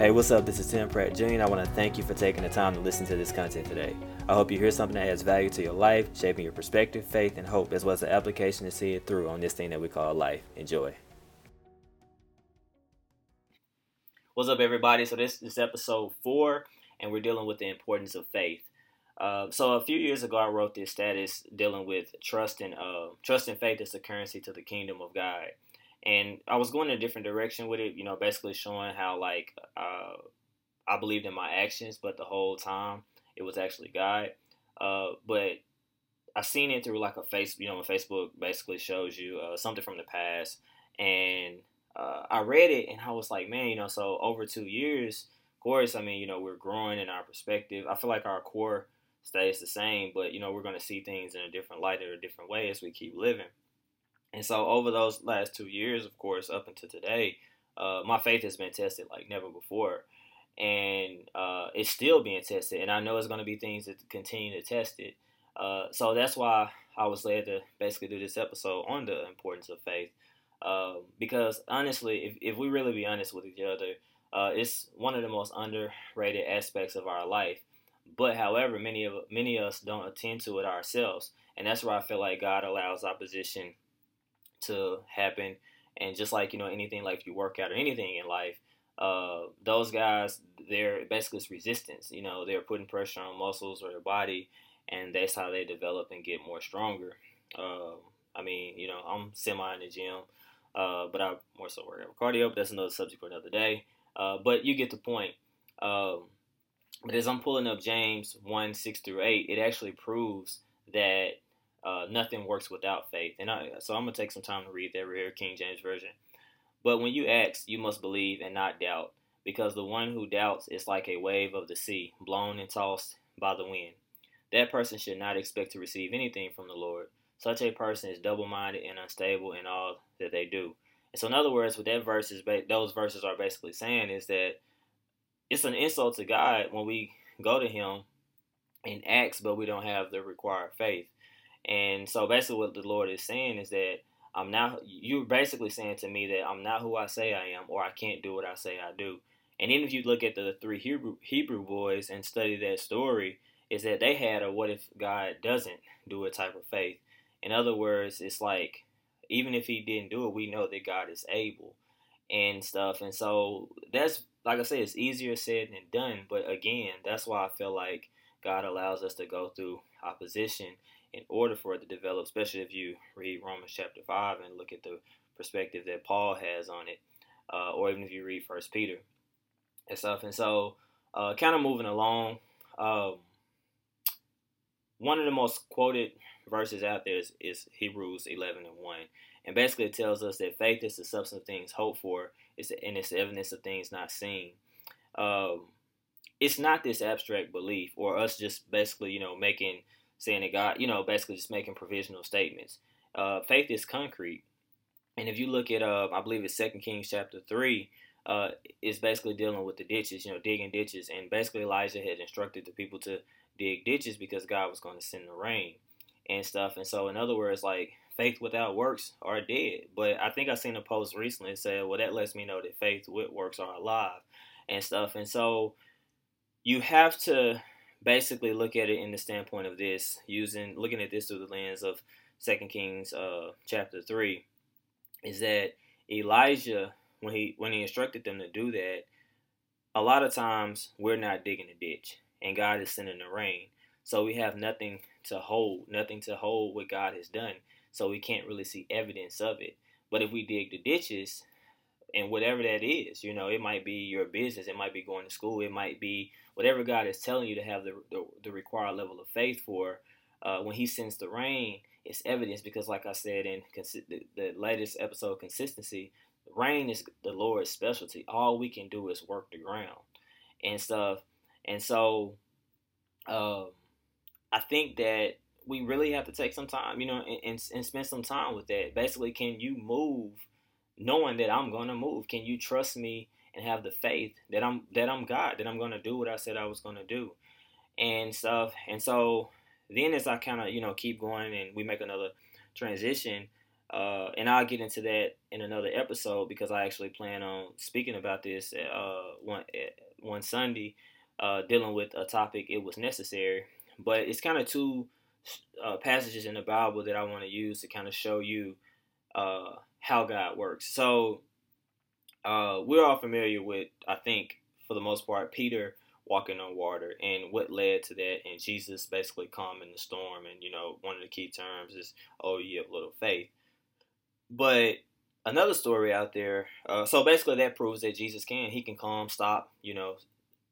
Hey, what's up? This is Tim Pratt Jr. I want to thank you for taking the time to listen to this content today. I hope you hear something that adds value to your life, shaping your perspective, faith, and hope, as well as the application to see it through on this thing that we call life. Enjoy. What's up, everybody? So, this is episode four, and we're dealing with the importance of faith. Uh, so, a few years ago, I wrote this status dealing with trust and uh, trust and faith as the currency to the kingdom of God and I was going in a different direction with it. You know, basically showing how like uh, I believed in my actions, but the whole time it was actually God. Uh, but I seen it through like a face, you know, Facebook basically shows you uh, something from the past, and uh, I read it and I was like, man, you know, so over two years, of course, I mean, you know, we're growing in our perspective. I feel like our core stays the same, but you know, we're going to see things in a different light or a different way as we keep living. And so over those last two years, of course, up until today, uh, my faith has been tested like never before. And uh, it's still being tested. And I know it's going to be things that continue to test it. Uh, so that's why I was led to basically do this episode on the importance of faith. Um, because honestly, if, if we really be honest with each other, uh, it's one of the most underrated aspects of our life. But however, many of many of us don't attend to it ourselves, and that's where I feel like God allows opposition to happen. And just like you know anything, like if you work out or anything in life, uh, those guys they're basically resistance. You know they're putting pressure on muscles or their body, and that's how they develop and get more stronger. Uh, I mean, you know, I'm semi in the gym, uh, but I more so work out cardio. But that's another subject for another day. Uh, but you get the point. Um, but as I'm pulling up James one six through eight, it actually proves that uh, nothing works without faith. And I, so I'm to take some time to read that here, King James Version. But when you ask, you must believe and not doubt, because the one who doubts is like a wave of the sea, blown and tossed by the wind. That person should not expect to receive anything from the Lord. Such a person is double minded and unstable in all that they do. And so, in other words, what that verse is, those verses are basically saying is that it's an insult to God when we go to Him and ask, but we don't have the required faith. And so basically, what the Lord is saying is that I'm not. You're basically saying to me that I'm not who I say I am, or I can't do what I say I do. And then if you look at the three Hebrew Hebrew boys and study that story, is that they had a what if God doesn't do a type of faith. In other words, it's like even if He didn't do it, we know that God is able and stuff. And so that's like I said, it's easier said than done. But again, that's why I feel like God allows us to go through opposition in order for it to develop, especially if you read Romans chapter 5 and look at the perspective that Paul has on it, uh, or even if you read First Peter and stuff. And so, uh, kind of moving along, um, one of the most quoted verses out there is, is, Hebrews 11 and 1. And basically, it tells us that faith is the substance of things hoped for, it's the, and it's the evidence of things not seen. Um, it's not this abstract belief or us just basically, you know, making saying that God, you know, basically just making provisional statements. Uh, faith is concrete, and if you look at, uh, I believe it's Second Kings chapter three, uh, basically dealing with the ditches, you know, digging ditches, and basically Elijah had instructed the people to dig ditches because God was going to send the rain and stuff. And so, in other words, like faith without works are dead. But I think I seen a post recently that said, well, that lets me know that faith with works are alive and stuff. And so, you have to basically look at it in the standpoint of this, using looking at this through the lens of Second Kings uh, chapter three, is that Elijah when he when he instructed them to do that, a lot of times we're not digging a ditch and God is sending the rain. So we have nothing to hold, nothing to hold what God has done. So we can't really see evidence of it. But if we dig the ditches, and whatever that is. You know, it might be your business, it might be going to school, it might be whatever God is telling you to have the the, the required level of faith for. Uh, when He sends the rain, it's evidence because, like I said in consi- the, the latest episode, consistency. Rain is the Lord's specialty. All we can do is work the ground and stuff. And so, uh, I think that we really have to take some time, you know, and, and, and spend some time with that. Basically, can you move knowing that I'm gonna move. Can you trust me and have the faith that I'm that I'm God, that I'm gonna do what I said I was gonna do, and stuff. And so then as I kind of you know keep going and we make another transition, Uh, and I'll get into that in another episode because I actually plan on speaking about this uh, one one Sunday, uh, dealing with a topic. It was necessary, but it's kind of two uh, passages in the Bible that I want to use to kind of show you uh, how God works. So uh, we're all familiar with, I think, for the most part, Peter walking on water and what led to that, and Jesus basically calming the storm. And you know, one of the key terms is, "Oh, you have little faith." But another story out there. Uh, so basically, that proves that Jesus can. He can calm, stop, you know,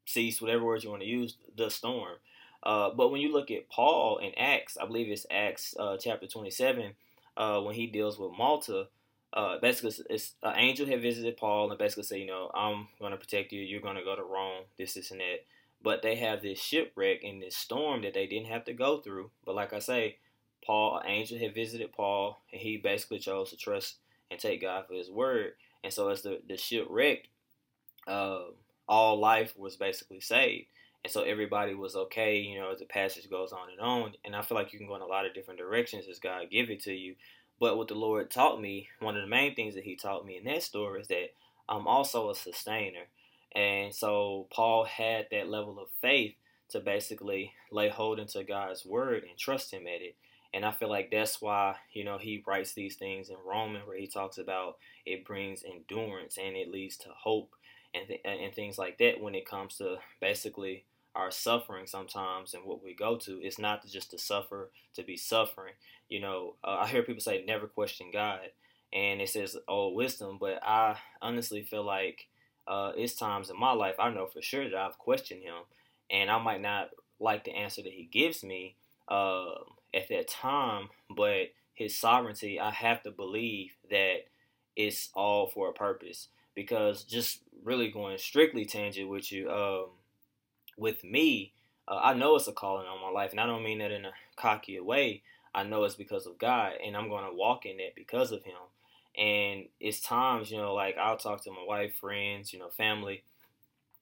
cease, whatever words you want to use, the storm. Uh, but when you look at Paul in Acts, I believe it's Acts uh, chapter 27, uh, when he deals with Malta, uh, basically it's, an angel had visited Paul and basically said, you know, I'm going to protect you. You're going to go to Rome, this, this, and that. But they have this shipwreck and this storm that they didn't have to go through. But like I say, Paul, an angel had visited Paul, and he basically chose to trust and take God for His word. And so, as the the ship wrecked, uh, all life was basically saved, and so everybody was okay. You know, as the passage goes on and on, and I feel like you can go in a lot of different directions as God give it to you. But what the Lord taught me, one of the main things that He taught me in that story is that I'm also a sustainer. And so Paul had that level of faith to basically lay hold into God's word and trust Him at it. And I feel like that's why, you know, he writes these things in Roman where he talks about it brings endurance and it leads to hope and, th- and things like that when it comes to basically our suffering sometimes and what we go to. It's not just to suffer to be suffering. You know, uh, I hear people say never question God and it says, oh, wisdom, but I honestly feel like uh, it's times in my life I know for sure that I've questioned him and I might not like the answer that he gives me. Uh, at that time, but his sovereignty, I have to believe that it's all for a purpose. Because just really going strictly tangent with you, um, with me, uh, I know it's a calling on my life, and I don't mean that in a cocky way. I know it's because of God, and I'm going to walk in it because of Him. And it's times, you know, like I'll talk to my wife, friends, you know, family,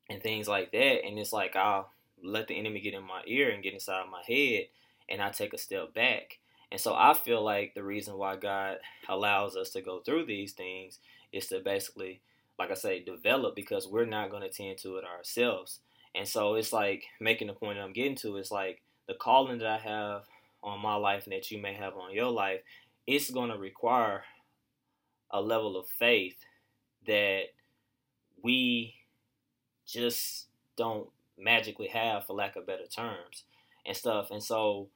and things like that, and it's like I'll let the enemy get in my ear and get inside my head and I take a step back. And so I feel like the reason why God allows us to go through these things is to basically, like I say, develop because we're not going to tend to it ourselves. And so it's like making the point that I'm getting to is like the calling that I have on my life and that you may have on your life, it's going to require a level of faith that we just don't magically have, for lack of better terms, and stuff. And so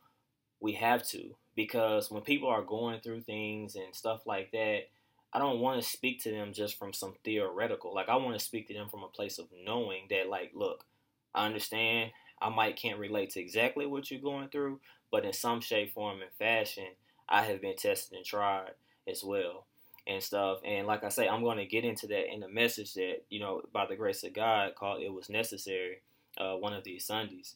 we have to because when people are going through things and stuff like that, I don't want to speak to them just from some theoretical. Like I want to speak to them from a place of knowing that like, look, I understand I might can't relate to exactly what you're going through, but in some shape, form, and fashion, I have been tested and tried as well and stuff. And like I say, I'm going to get into that in the message that, you know, by the grace of God, called It Was Necessary, uh, one of these Sundays.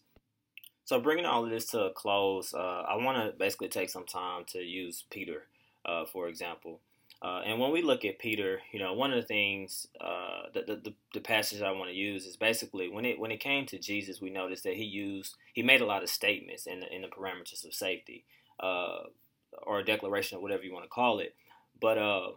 So bringing all of this to a close, uh, I want to basically take some time to use Peter, uh, for example. Uh, and when we look at Peter, you know, one of the things, uh, the, the, the passage I want to use is basically when it when it came to Jesus, we noticed that he used he made a lot of statements in the, in the parameters of safety, uh, or a declaration or whatever you want to call it. But uh,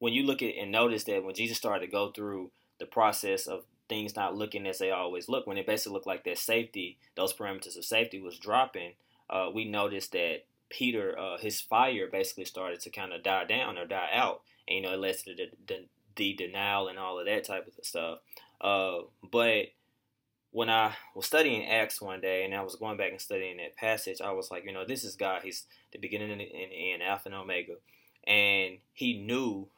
when you look at and notice that when Jesus started to go through the process of things not looking as they always look. When it basically looked like that safety, those parameters of safety was dropping, uh, we noticed that Peter, uh, his fire basically started to kind of die down or die out. And, you know, it led to the, the, the denial and all of that type of stuff. Uh, but when I was studying Acts one day and I was going back and studying that passage, I was like, you know, this is God. He's the beginning and the end, Alpha and Omega. And he knew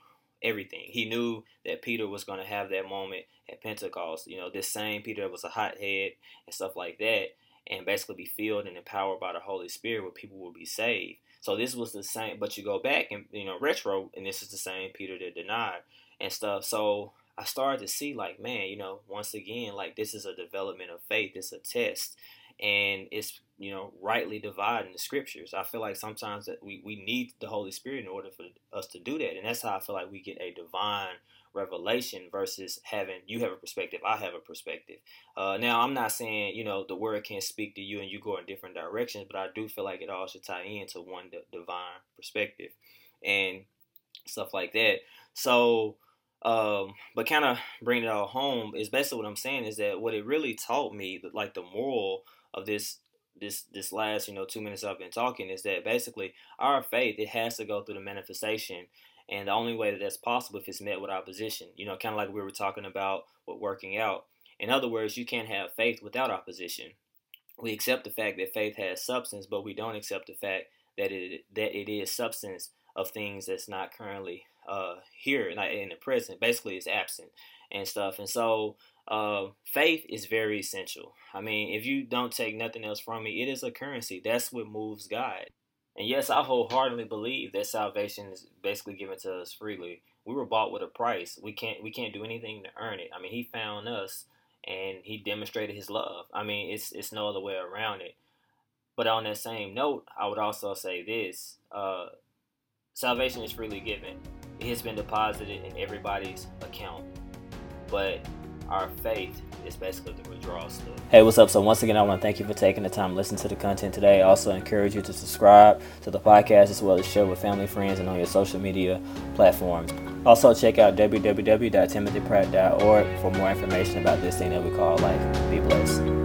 everything. He knew that Peter was going to have that moment at Pentecost. You know, this same Peter was a hothead and stuff like that, and basically be filled and empowered by the Holy Spirit where people will be saved. So this was the same, but you go back and, you know, retro, and this is the same Peter that denied and stuff. So I started to see, like, man, you know, once again, like, this is a development of faith, it's a test and it's you know rightly dividing the scriptures. I feel like sometimes that we, we need the Holy Spirit in order for us to do that, and that's how I feel like we get a divine revelation versus having you have a perspective, I have a perspective. Uh, now I'm not saying you know the word can't speak to you and you go in different directions, but I do feel like it all should tie into one divine perspective. and stuff like that. So, um, but kind of bringing it all home is basically what I'm saying is that what it really taught me, like the moral of this this this last you know two minutes I've been talking is that basically our faith it has to go through the manifestation, and the only way that that's possible if it's met with opposition. You know, kind of like we were talking about with working out. In other words, you can't have faith without opposition. We accept the fact that faith has substance, but we don't accept the fact that it that it is substance of things that's not currently uh, here, not in the present. Basically, it's absent and stuff. And so, uh, faith is very essential. I mean, if you don't take nothing else from me, it is a currency. That's what moves God. And yes, I wholeheartedly believe that salvation is basically given to us freely. We were bought with a price. We can't we can't do anything to earn it. I mean, He found us and He demonstrated His love. I mean, it's it's no other way around it. But on that same note, I would also say this: uh, salvation is freely given. It has been deposited in everybody's account, but our faith is basically the withdrawal. Hey, what's up? So once again, I want to thank you for taking the time to listen to the content today. I also encourage you to subscribe to the podcast as well as share with family, friends, and on your social media platforms. Also, check out www.timothypratt.org for more information about this thing that we call life. Be blessed.